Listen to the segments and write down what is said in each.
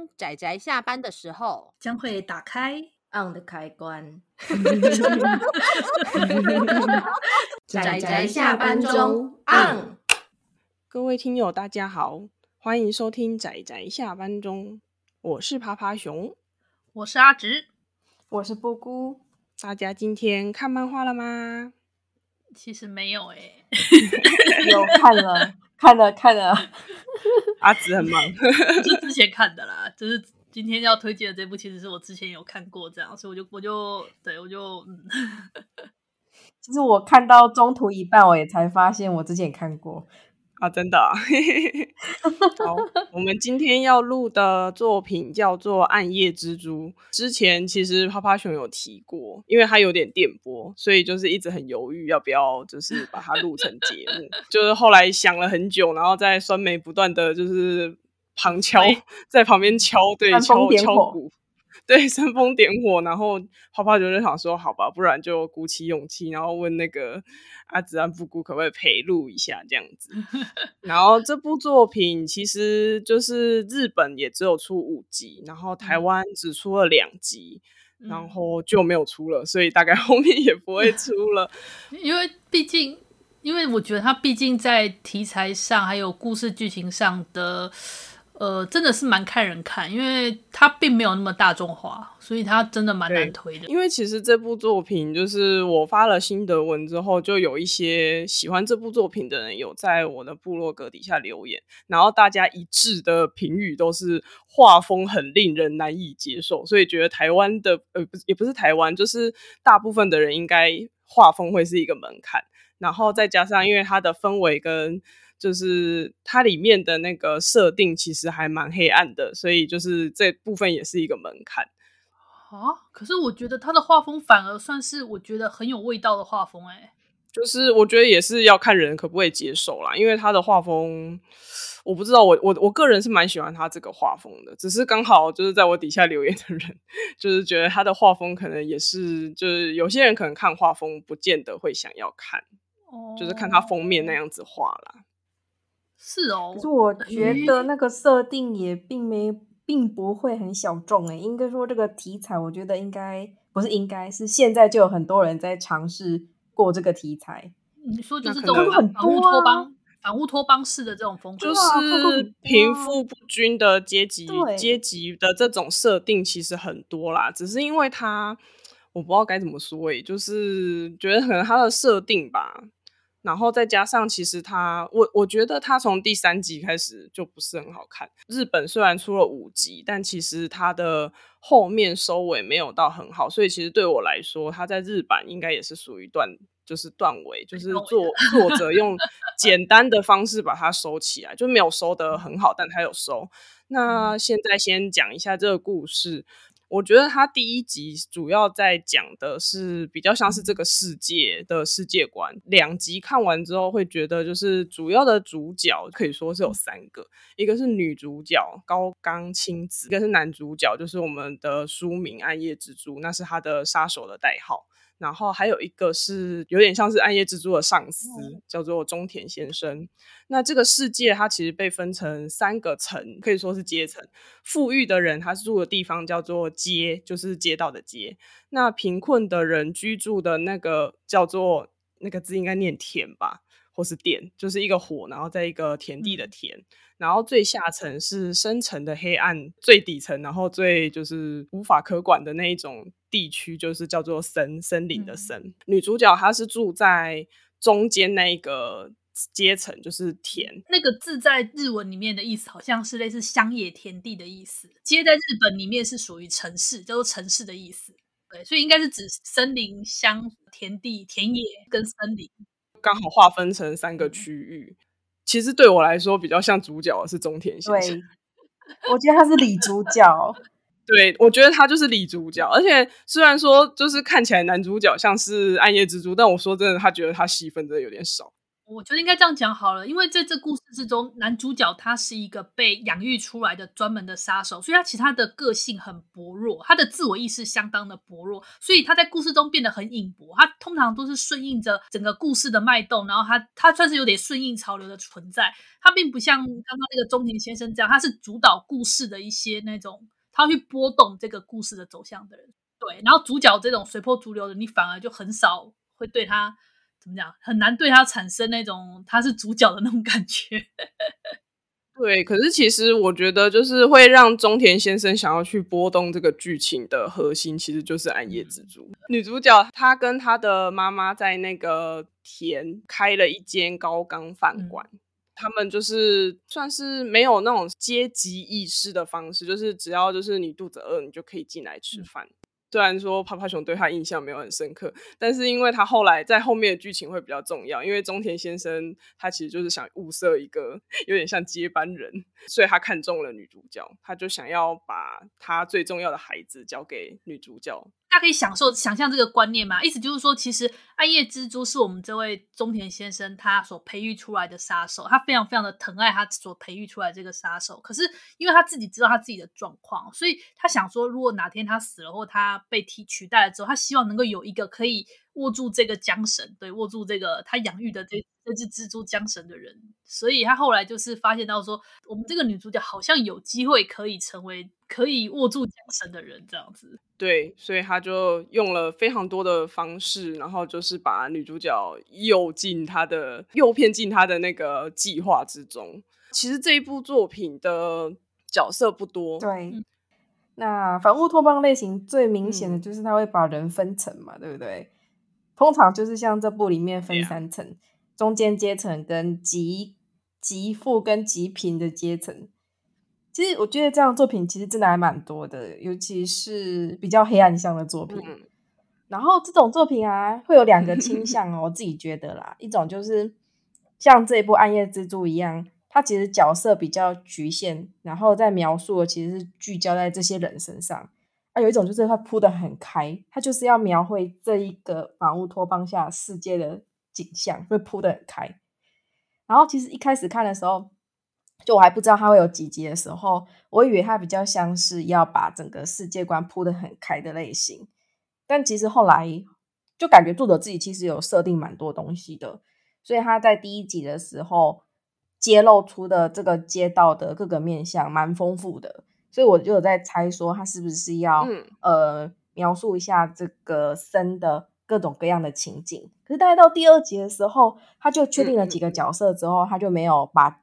当宅宅下班的时候，将会打开 on 的开关。仔仔下班中 on。各位听友，大家好，欢迎收听仔仔下班中，我是趴趴熊，我是阿直，我是布姑。大家今天看漫画了吗？其实没有诶、欸，有看了，看了，看了。阿紫很忙，就之前看的啦。就是今天要推荐的这部，其实是我之前有看过，这样，所以我就我就对我就嗯。其实我看到中途一半，我也才发现我之前也看过。啊，真的啊！好，我们今天要录的作品叫做《暗夜蜘蛛》。之前其实趴趴熊有提过，因为它有点电波，所以就是一直很犹豫要不要，就是把它录成节目。就是后来想了很久，然后在酸梅不断的就是旁敲，在旁边敲，对，敲敲鼓。对，煽风点火，然后泡泡就就想说，好吧，不然就鼓起勇气，然后问那个阿子安布谷可不可以陪录一下这样子。然后这部作品其实就是日本也只有出五集，然后台湾只出了两集，嗯、然后就没有出了，所以大概后面也不会出了。因为毕竟，因为我觉得它毕竟在题材上还有故事剧情上的。呃，真的是蛮看人看，因为它并没有那么大众化，所以它真的蛮难推的。因为其实这部作品，就是我发了心得文之后，就有一些喜欢这部作品的人有在我的部落格底下留言，然后大家一致的评语都是画风很令人难以接受，所以觉得台湾的呃不也不是台湾，就是大部分的人应该画风会是一个门槛，然后再加上因为它的氛围跟。就是它里面的那个设定其实还蛮黑暗的，所以就是这部分也是一个门槛啊。可是我觉得他的画风反而算是我觉得很有味道的画风，哎，就是我觉得也是要看人可不可以接受啦，因为他的画风我不知道，我我我个人是蛮喜欢他这个画风的，只是刚好就是在我底下留言的人，就是觉得他的画风可能也是，就是有些人可能看画风不见得会想要看，哦，就是看他封面那样子画啦。是哦，可是我觉得那个设定也并没并不会很小众诶，应该说这个题材，我觉得应该不是应该是现在就有很多人在尝试过这个题材。你说就是这种反乌托邦、反乌托邦式的这种风格，就是贫富不均的阶级阶级的这种设定其实很多啦，只是因为它我不知道该怎么说诶，就是觉得可能它的设定吧。然后再加上，其实他，我我觉得他从第三集开始就不是很好看。日本虽然出了五集，但其实它的后面收尾没有到很好，所以其实对我来说，它在日版应该也是属于断，就是断尾，就是作作者 用简单的方式把它收起来，就没有收得很好，但他有收。那现在先讲一下这个故事。我觉得他第一集主要在讲的是比较像是这个世界的世界观。两集看完之后会觉得，就是主要的主角可以说是有三个，一个是女主角高冈青子，一个是男主角，就是我们的书名暗夜蜘蛛，那是他的杀手的代号。然后还有一个是有点像是暗夜蜘蛛的上司，叫做中田先生。那这个世界它其实被分成三个层，可以说是阶层。富裕的人他住的地方叫做街，就是街道的街。那贫困的人居住的那个叫做那个字应该念田吧，或是店，就是一个火，然后在一个田地的田。嗯然后最下层是深层的黑暗，最底层，然后最就是无法可管的那一种地区，就是叫做森森林的森。嗯、女主角她是住在中间那一个阶层，就是田。那个字在日文里面的意思好像是类似乡野田地的意思。街在日本里面是属于城市，叫做城市的意思。对，所以应该是指森林、乡、田地、田野跟森林，刚好划分成三个区域。嗯其实对我来说，比较像主角的是中田先生。对，我觉得他是李主角。对，我觉得他就是李主角。而且虽然说就是看起来男主角像是暗夜蜘蛛，但我说真的，他觉得他戏份真的有点少。我觉得应该这样讲好了，因为在这故事之中，男主角他是一个被养育出来的专门的杀手，所以他其他的个性很薄弱，他的自我意识相当的薄弱，所以他在故事中变得很隐薄。他通常都是顺应着整个故事的脉动，然后他他算是有点顺应潮流的存在。他并不像刚刚那个中田先生这样，他是主导故事的一些那种，他会去波动这个故事的走向的人。对，然后主角这种随波逐流的，你反而就很少会对他。怎么讲？很难对他产生那种他是主角的那种感觉。对，可是其实我觉得，就是会让中田先生想要去波动这个剧情的核心，其实就是暗夜蜘蛛。女主角她跟她的妈妈在那个田开了一间高冈饭馆，嗯、他们就是算是没有那种阶级意识的方式，就是只要就是你肚子饿，你就可以进来吃饭。嗯虽然说趴趴熊对他印象没有很深刻，但是因为他后来在后面的剧情会比较重要，因为中田先生他其实就是想物色一个有点像接班人，所以他看中了女主角，他就想要把他最重要的孩子交给女主角。可以享受想象这个观念吗？意思就是说，其实暗夜蜘蛛是我们这位中田先生他所培育出来的杀手，他非常非常的疼爱他所培育出来这个杀手。可是因为他自己知道他自己的状况，所以他想说，如果哪天他死了或他被替取代了之后，他希望能够有一个可以握住这个缰绳，对，握住这个他养育的这这只蜘蛛缰绳的人。所以他后来就是发现到说，我们这个女主角好像有机会可以成为可以握住缰绳的人，这样子。对，所以他就用了非常多的方式，然后就是把女主角诱进他的、诱骗进他的那个计划之中。其实这一部作品的角色不多。对，那反乌托邦类型最明显的就是他会把人分层嘛，嗯、对不对？通常就是像这部里面分三层：Yeah. 中间阶层、跟极极富跟极贫的阶层。其实我觉得这样的作品其实真的还蛮多的，尤其是比较黑暗向的作品。嗯、然后这种作品啊，会有两个倾向哦，我自己觉得啦，一种就是像这一部《暗夜蜘蛛》一样，它其实角色比较局限，然后在描述的其实是聚焦在这些人身上。有一种就是它铺的很开，它就是要描绘这一个反乌托邦下世界的景象，会铺的很开。然后其实一开始看的时候。就我还不知道它会有几集的时候，我以为它比较像是要把整个世界观铺得很开的类型，但其实后来就感觉作者自己其实有设定蛮多东西的，所以他在第一集的时候揭露出的这个街道的各个面相蛮丰富的，所以我就有在猜说他是不是要、嗯、呃描述一下这个森的各种各样的情景。可是大概到第二集的时候，他就确定了几个角色之后，他就没有把。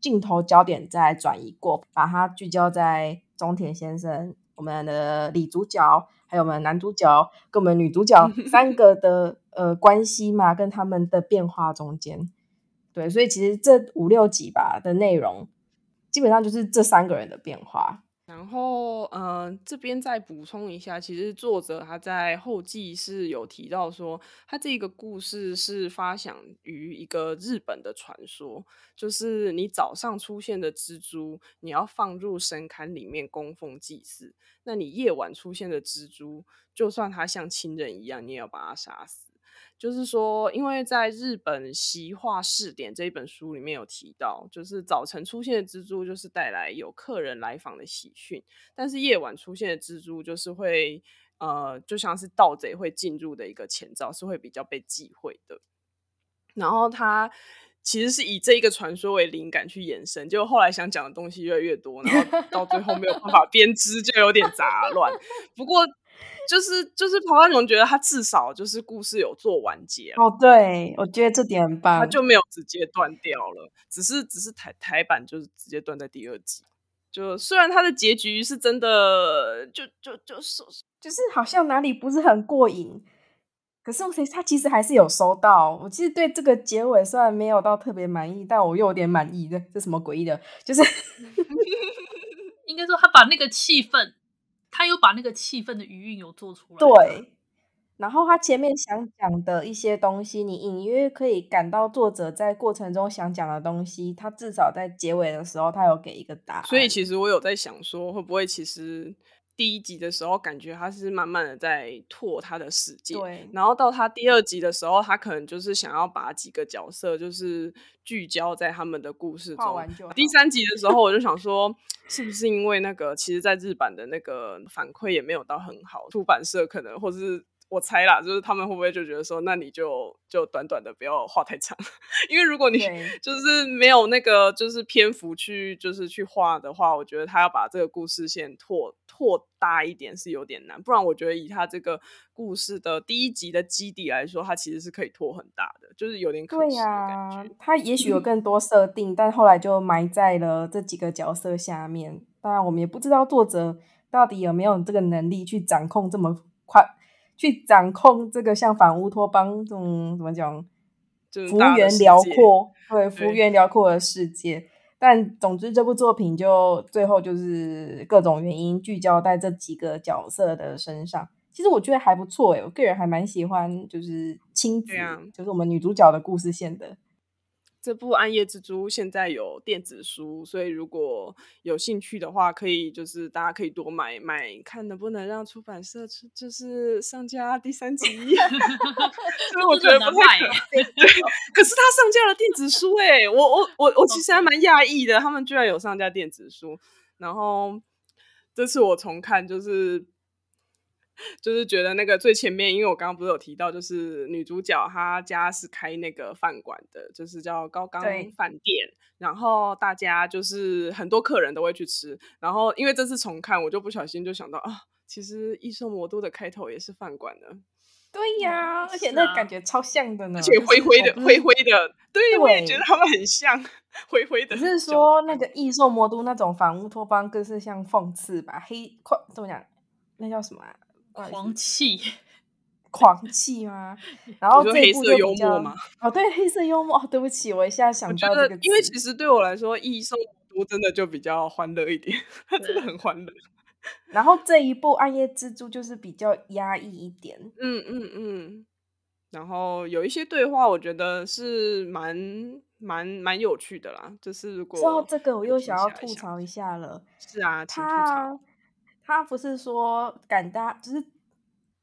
镜头焦点再转移过，把它聚焦在中田先生、我们的女主角，还有我们男主角跟我们女主角 三个的呃关系嘛，跟他们的变化中间，对，所以其实这五六集吧的内容，基本上就是这三个人的变化。然后，嗯、呃，这边再补充一下，其实作者他在后记是有提到说，他这个故事是发想于一个日本的传说，就是你早上出现的蜘蛛，你要放入神龛里面供奉祭祀；那你夜晚出现的蜘蛛，就算它像亲人一样，你也要把它杀死。就是说，因为在日本《习话试点》这一本书里面有提到，就是早晨出现的蜘蛛就是带来有客人来访的喜讯，但是夜晚出现的蜘蛛就是会，呃，就像是盗贼会进入的一个前兆，是会比较被忌讳的。然后他其实是以这一个传说为灵感去延伸，就后来想讲的东西越来越多，然后到最后没有办法编织，就有点杂乱。不过。就是就是，跑跑总觉得他至少就是故事有做完结哦。对，我觉得这点很棒，他就没有直接断掉了，只是只是台台版就是直接断在第二集。就虽然他的结局是真的，就就就是就是好像哪里不是很过瘾，可是我他其实还是有收到。我其实对这个结尾虽然没有到特别满意，但我又有点满意的。这什么诡异的？就是 应该说他把那个气氛。他有把那个气氛的余韵有做出来，对。然后他前面想讲的一些东西，你隐约可以感到作者在过程中想讲的东西，他至少在结尾的时候，他有给一个答案。所以其实我有在想说，会不会其实第一集的时候，感觉他是慢慢的在拓他的世界，对。然后到他第二集的时候，他可能就是想要把几个角色就是聚焦在他们的故事中。第三集的时候，我就想说，是不是因为那个，其实在日版的那个反馈也没有到很好，出版社可能或是。我猜啦，就是他们会不会就觉得说，那你就就短短的不要画太长，因为如果你就是没有那个就是篇幅去就是去画的话，我觉得他要把这个故事线拓拓大一点是有点难。不然我觉得以他这个故事的第一集的基底来说，它其实是可以拓很大的，就是有点可惜的感觉。对啊，他也许有更多设定，但后来就埋在了这几个角色下面。当然，我们也不知道作者到底有没有这个能力去掌控这么快。去掌控这个像反乌托邦这种怎么讲，幅员辽阔，对，幅员辽阔的世界。但总之，这部作品就最后就是各种原因聚焦在这几个角色的身上。其实我觉得还不错诶，我个人还蛮喜欢，就是亲子，啊、就是我们女主角的故事线的。这部《暗夜蜘蛛》现在有电子书，所以如果有兴趣的话，可以就是大家可以多买买，看能不能让出版社出就是上架第三集。所以我觉得不太可能。对，可是他上架了电子书，哎，我我我我其实还蛮讶异的，他们居然有上架电子书。然后这次我重看，就是。就是觉得那个最前面，因为我刚刚不是有提到，就是女主角她家是开那个饭馆的，就是叫高冈饭店。然后大家就是很多客人都会去吃。然后因为这次重看，我就不小心就想到啊，其实《异兽魔都》的开头也是饭馆的。对呀、嗯，而且那感觉超像的呢，而且灰灰的，灰灰的。对，对我也觉得他们很像，灰灰的。只是说那个《异兽魔都》那种反乌托邦，更是像讽刺吧？黑快怎么讲？那叫什么啊？狂气，狂气吗？然后这黑色幽默吗？哦，对，黑色幽默。哦，对不起，我一下想到这个，因为其实对我来说，异兽魔都真的就比较欢乐一点，它真的很欢乐。然后这一部《暗夜蜘蛛》就是比较压抑一点，嗯嗯嗯。然后有一些对话，我觉得是蛮蛮蛮有趣的啦。就是如果说到这个，我又想要吐槽一下了。是啊，请吐槽。他不是说感大，就是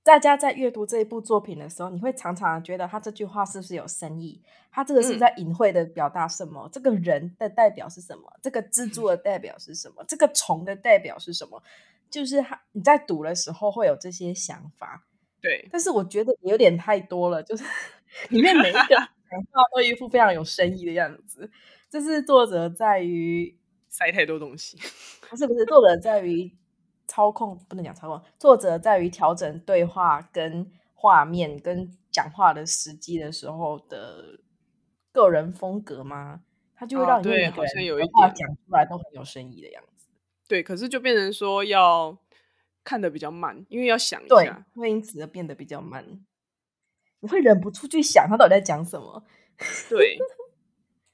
大家在阅读这一部作品的时候，你会常常觉得他这句话是不是有深意？他这个是不是在隐晦的表达什么？嗯。这个人的代表是什么？这个蜘蛛的代表是什么？这个虫的代表是什么？就是他你在读的时候会有这些想法，对。但是我觉得有点太多了，就是 里面每一个 讲话都一副非常有深意的样子。这是作者在于塞太多东西，不是不是，作者在于。操控不能讲操控，作者在于调整对话跟画面跟讲话的时机的时候的个人风格吗？他就会让你每个人的话讲出来都很有深意的样子。对，可是就变成说要看的比较慢，因为要想一下，会因此而变得比较慢。你会忍不住去想他到底在讲什么。对，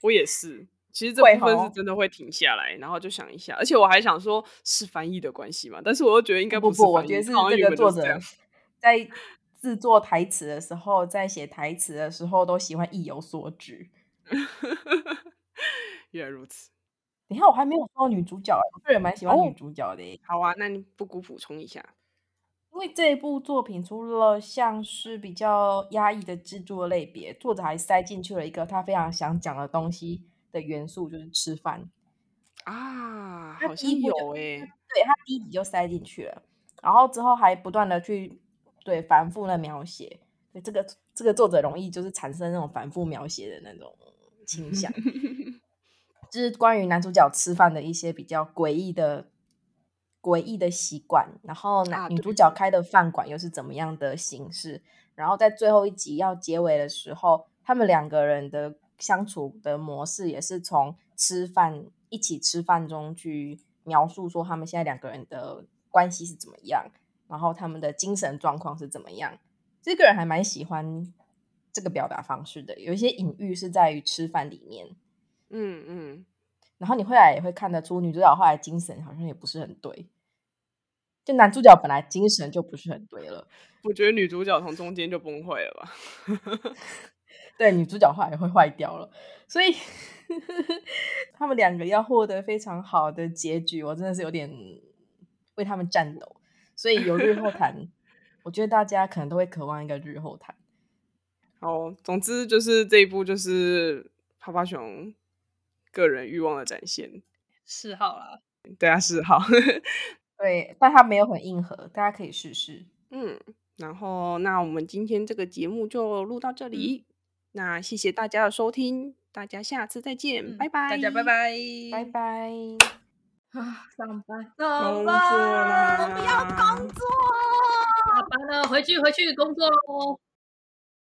我也是。其实这部分是真的会停下来，然后就想一下，而且我还想说，是翻译的关系嘛？但是我又觉得应该不是，不不，我觉得是这个作者 在制作台词的时候，在写台词的时候，都喜欢意有所指。原来如此。等一下，我还没有说到女主角，我个人蛮喜欢女主角的。哦。好啊，那你不辜补充一下，因为这一部作品除了像是比较压抑的制作类别，作者还塞进去了一个他非常想讲的东西。的元素就是吃饭啊，好像有诶、欸，对，他第一集就塞进去了，然后之后还不断的去对反复的描写，对这个这个作者容易就是产生那种反复描写的那种 倾向，就是关于男主角吃饭的一些比较诡异的诡异的习惯，然后男女主角开的饭馆又是怎么样的形式，然后在最后一集要结尾的时候，他们两个人的。相处的模式也是从吃饭一起吃饭中去描述说他们现在两个人的关系是怎么样，然后他们的精神状况是怎么样。这个人还蛮喜欢这个表达方式的，有一些隐喻是在于吃饭里面。嗯嗯，然后你后来也会看得出女主角后来精神好像也不是很对，就男主角本来精神就不是很对了。我觉得女主角从中间就崩溃了吧。对，女主角后来也会坏掉了，所以 他们两个要获得非常好的结局，我真的是有点为他们颤抖。所以有日后谈，我觉得大家可能都会渴望一个日后谈。好，总之就是这一部就是趴趴熊个人欲望的展现，嗜好啦，对啊，嗜好，对，但它没有很硬核，大家可以试试。嗯，然后那我们今天这个节目就录到这里，嗯、那谢谢大家的收听，大家下次再见，嗯、拜拜，大家拜拜，拜。拜。啊，上班，工作啦，我不要工作，下班了，回去回去工作喽。